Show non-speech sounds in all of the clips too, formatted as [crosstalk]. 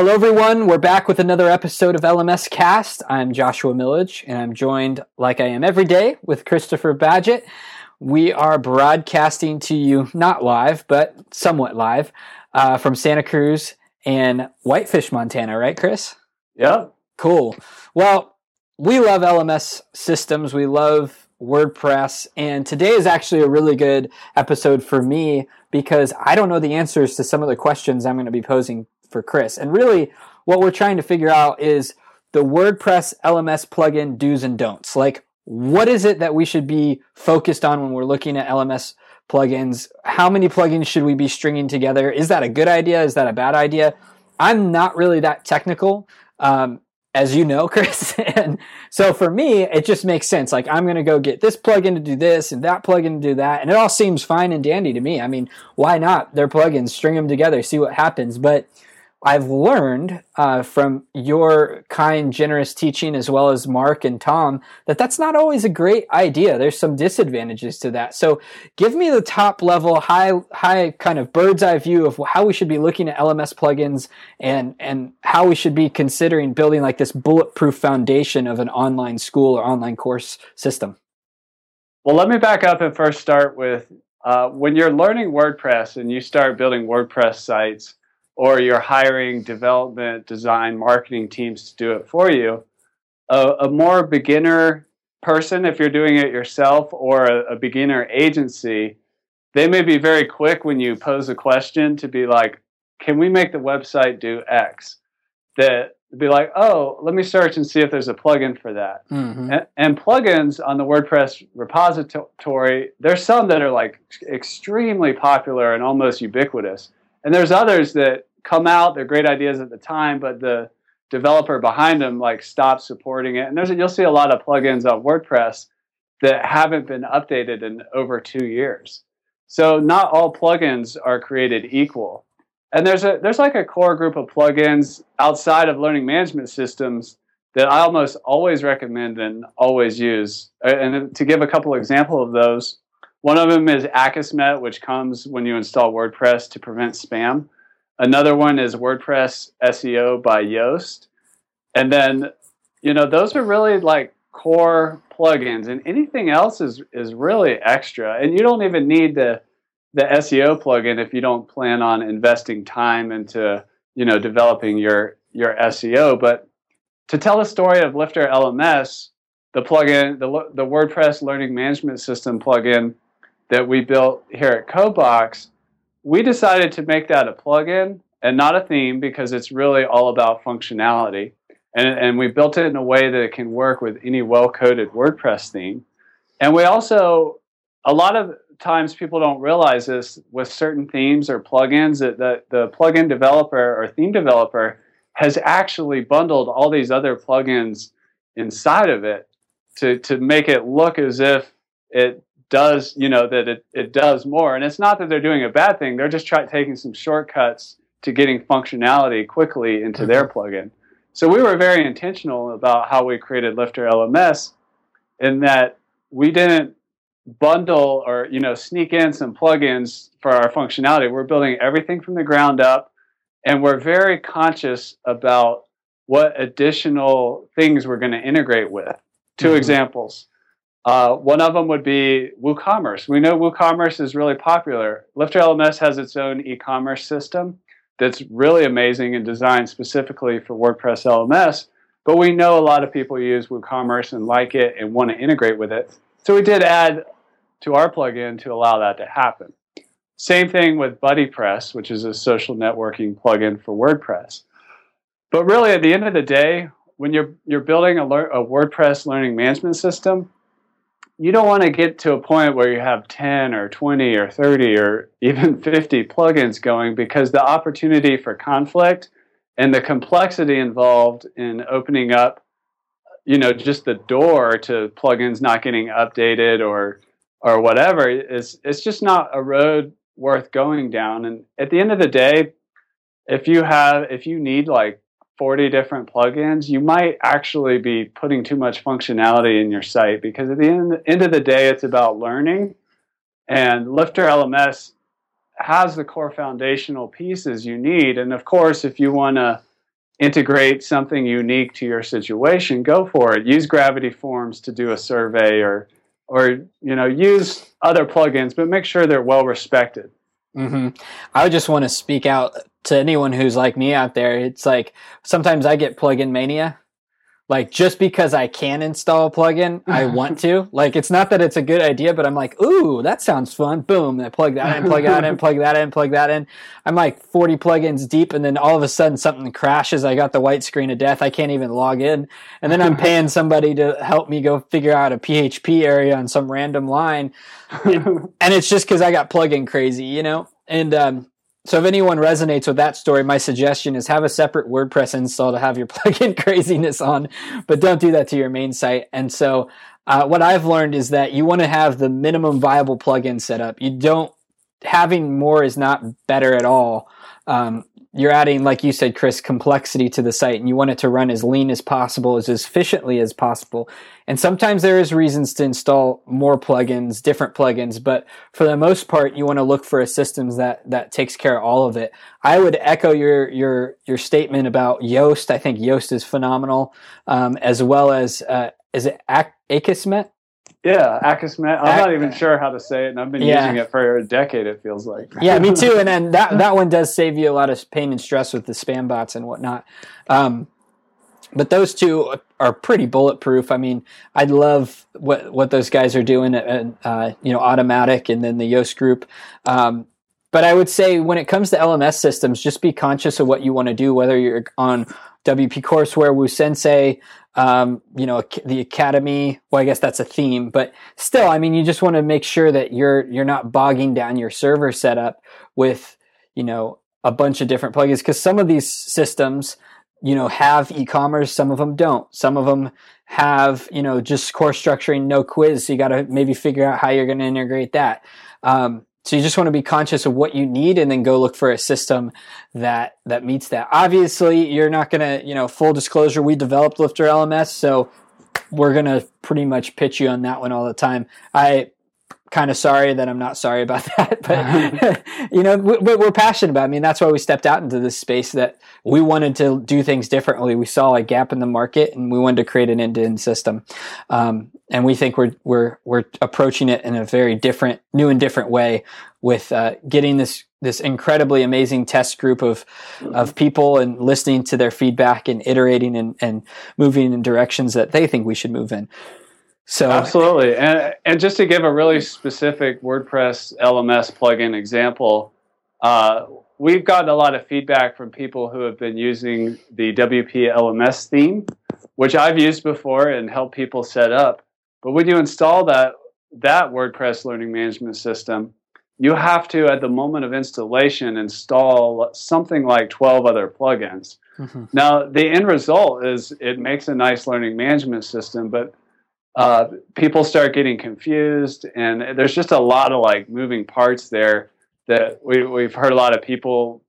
Hello, everyone. We're back with another episode of LMS Cast. I'm Joshua Millage, and I'm joined, like I am every day, with Christopher Badgett. We are broadcasting to you, not live, but somewhat live, uh, from Santa Cruz and Whitefish, Montana, right, Chris? Yeah. Cool. Well, we love LMS systems. We love WordPress. And today is actually a really good episode for me because I don't know the answers to some of the questions I'm going to be posing for Chris. And really, what we're trying to figure out is the WordPress LMS plugin do's and don'ts. Like, what is it that we should be focused on when we're looking at LMS plugins? How many plugins should we be stringing together? Is that a good idea? Is that a bad idea? I'm not really that technical. Um, as you know, [laughs] Chris. and so for me, it just makes sense. Like I'm going to go get this plugin to do this and that plugin to do that. And it all seems fine and dandy to me. I mean, why not? They're plugins, string them together, see what happens. But I've learned uh, from your kind, generous teaching, as well as Mark and Tom, that that's not always a great idea. There's some disadvantages to that. So, give me the top level, high, high kind of bird's eye view of how we should be looking at LMS plugins and and how we should be considering building like this bulletproof foundation of an online school or online course system. Well, let me back up and first start with uh, when you're learning WordPress and you start building WordPress sites or you're hiring development, design, marketing teams to do it for you, a, a more beginner person, if you're doing it yourself, or a, a beginner agency, they may be very quick when you pose a question to be like, can we make the website do X? That be like, oh, let me search and see if there's a plugin for that. Mm-hmm. And, and, plugins on the WordPress repository, there's some that are like extremely popular and almost ubiquitous. And there's others that come out. They're great ideas at the time, but the developer behind them like stops supporting it. And there's you'll see a lot of plugins on WordPress that haven't been updated in over two years. So not all plugins are created equal. And there's a there's like a core group of plugins outside of learning management systems that I almost always recommend and always use. And to give a couple example of those, one of them is Akismet, which comes when you install WordPress to prevent spam. Another one is WordPress SEO by Yoast. And then, you know, those are really like core plugins and anything else is is really extra. And you don't even need the the SEO plugin if you don't plan on investing time into, you know, developing your your SEO, but to tell the story of Lifter LMS, the plugin, the, the WordPress learning management system plugin that we built here at CodeBox, we decided to make that a plugin and not a theme because it's really all about functionality. And, and we built it in a way that it can work with any well coded WordPress theme. And we also, a lot of times people don't realize this with certain themes or plugins that the, the plugin developer or theme developer has actually bundled all these other plugins inside of it to, to make it look as if it does, you know, that it, it does more. And it's not that they're doing a bad thing, they're just trying taking some shortcuts to getting functionality quickly into their mm-hmm. plugin. So we were very intentional about how we created Lifter LMS in that we didn't bundle or you know sneak in some plugins for our functionality. We're building everything from the ground up and we're very conscious about what additional things we're going to integrate with. 2 mm-hmm. examples. Uh, one of them would be WooCommerce. We know WooCommerce is really popular. Lifter LMS has its own e-commerce system that's really amazing and designed specifically for WordPress LMS. But we know a lot of people use WooCommerce and like it and want to integrate with it. So we did add to our plugin to allow that to happen. Same thing with BuddyPress, which is a social networking plugin for WordPress. But really, at the end of the day, when you're you're building a, a WordPress learning management system, you don't want to get to a point where you have 10 or 20 or 30 or even [laughs] 50 plugins going because the opportunity for conflict and the complexity involved in opening up you know just the door to plugins not getting updated or or whatever is it's just not a road worth going down. And at the end of the day if you have if you need like 40 different plugins, you might actually be putting too much functionality in your site because at the end, end of the day, it's about learning. And Lifter LMS has the core foundational pieces you need. And of course, if you want to integrate something unique to your situation, go for it. Use Gravity Forms to do a survey or or you know use other plugins, but make sure they're well respected. Mm-hmm. I just want to speak out to anyone who's like me out there. It's like sometimes I get plugin mania, like just because I can install a plugin, I [laughs] want to. Like it's not that it's a good idea, but I'm like, ooh, that sounds fun. Boom, I plug that in, plug that in, plug that in, plug that in. I'm like 40 plugins deep, and then all of a sudden something crashes. I got the white screen of death. I can't even log in, and then I'm [laughs] paying somebody to help me go figure out a PHP area on some random line, [laughs] and it's just because I got plugin crazy, you know. And um, so if anyone resonates with that story, my suggestion is have a separate WordPress install to have your [laughs] plugin craziness on, but don't do that to your main site. And so uh, what I've learned is that you want to have the minimum viable plugin set up. You don't having more is not better at all. Um, you're adding, like you said, Chris, complexity to the site and you want it to run as lean as possible, as efficiently as possible. And sometimes there is reasons to install more plugins, different plugins, but for the most part, you want to look for a system that, that takes care of all of it. I would echo your, your, your statement about Yoast. I think Yoast is phenomenal, um, as well as, uh, is it Akismet? Yeah, Akismet. I'm not even sure how to say it, and I've been yeah. using it for a decade. It feels like. yeah, me too. And then that [laughs] that one does save you a lot of pain and stress with the spam bots and whatnot. Um, but those two are pretty bulletproof. I mean, I love what what those guys are doing at uh, you know Automattic and then the Yoast group. Um, but I would say when it comes to LMS systems, just be conscious of what you want to do, whether you're on WP Courseware, WooSensei, um, you know, the academy. Well, I guess that's a theme, but still, I mean, you just want to make sure that you're you're not bogging down your server setup with you know a bunch of different plugins because some of these systems, you know, have e-commerce, some of them don't. Some of them have you know just course structuring, no quiz. So you got to maybe figure out how you're going to integrate that. Um, so you just want to be conscious of what you need and then go look for a system that that meets that. Obviously, you're not going to, you know, full disclosure, we developed Lifter LMS, so we're going to pretty much pitch you on that one all the time. I kind of sorry that I'm not sorry about [laughs] that, but [laughs] you know, we, we're passionate about. It. I mean, that's why we stepped out into this space that we wanted to do things differently. We saw a gap in the market, and we wanted to create an end-to-end system. Um, and we think we're we're we're approaching it in a very different, new and different way with uh, getting this this incredibly amazing test group of of people and listening to their feedback and iterating and, and moving in directions that they think we should move in. So absolutely, and and just to give a really specific WordPress LMS plugin example, uh, we've gotten a lot of feedback from people who have been using the WP LMS theme, which I've used before and helped people set up. But when you install that that WordPress learning management system, you have to at the moment of installation install something like 12 other plugins. Mm-hmm. Now, the end result is it makes a nice learning management system, but uh, people start getting confused, and there's just a lot of like moving parts there that we, we've heard a lot of people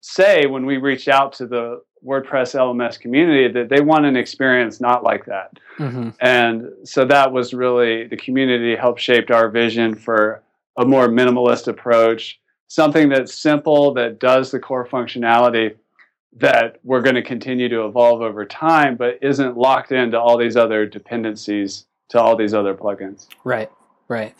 say when we reach out to the WordPress LMS community that they want an experience not like that. Mm-hmm. And so that was really the community helped shaped our vision for a more minimalist approach, something that's simple that does the core functionality that we're going to continue to evolve over time, but isn't locked into all these other dependencies to all these other plugins. Right, right.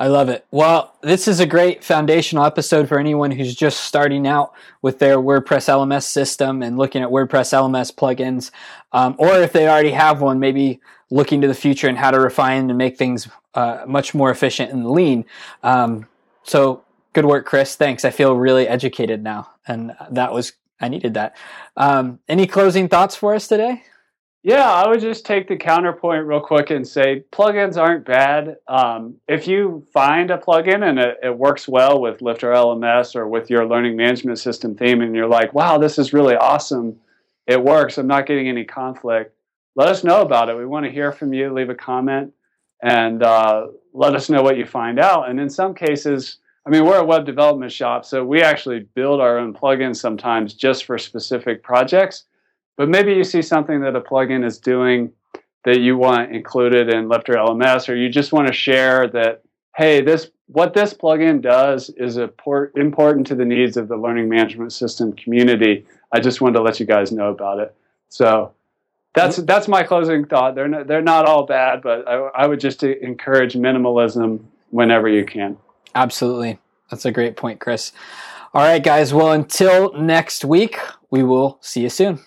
I love it. Well, this is a great foundational episode for anyone who's just starting out with their WordPress LMS system and looking at WordPress LMS plugins. Um, or if they already have one, maybe looking to the future and how to refine and make things uh, much more efficient and lean. Um, so good work, Chris. Thanks. I feel really educated now. And that was I needed that. Um, any closing thoughts for us today? Yeah, I would just take the counterpoint real quick and say plugins aren't bad. Um, if you find a plugin and it, it, works well with Lifter LMS or with your learning management system theme, and you're like, wow, this is really awesome, it works, I'm not getting any conflict, let us know about it. We want to hear from you. Leave a comment and uh, let us know what you find out. And in some cases, I mean, we're a web development shop, so we actually build our own plugins sometimes just for specific projects. But maybe you see something that a plugin is doing that you want included in Lifter LMS, or you just want to share that, hey, this what this plugin does is important to the needs of the learning management system community. I just wanted to let you guys know about it. So that's mm-hmm. that's my closing thought. They're not, they're not all bad, but I, I would just encourage minimalism whenever you can. Absolutely, that's a great point, Chris. All right, guys. Well, until next week, we will see you soon.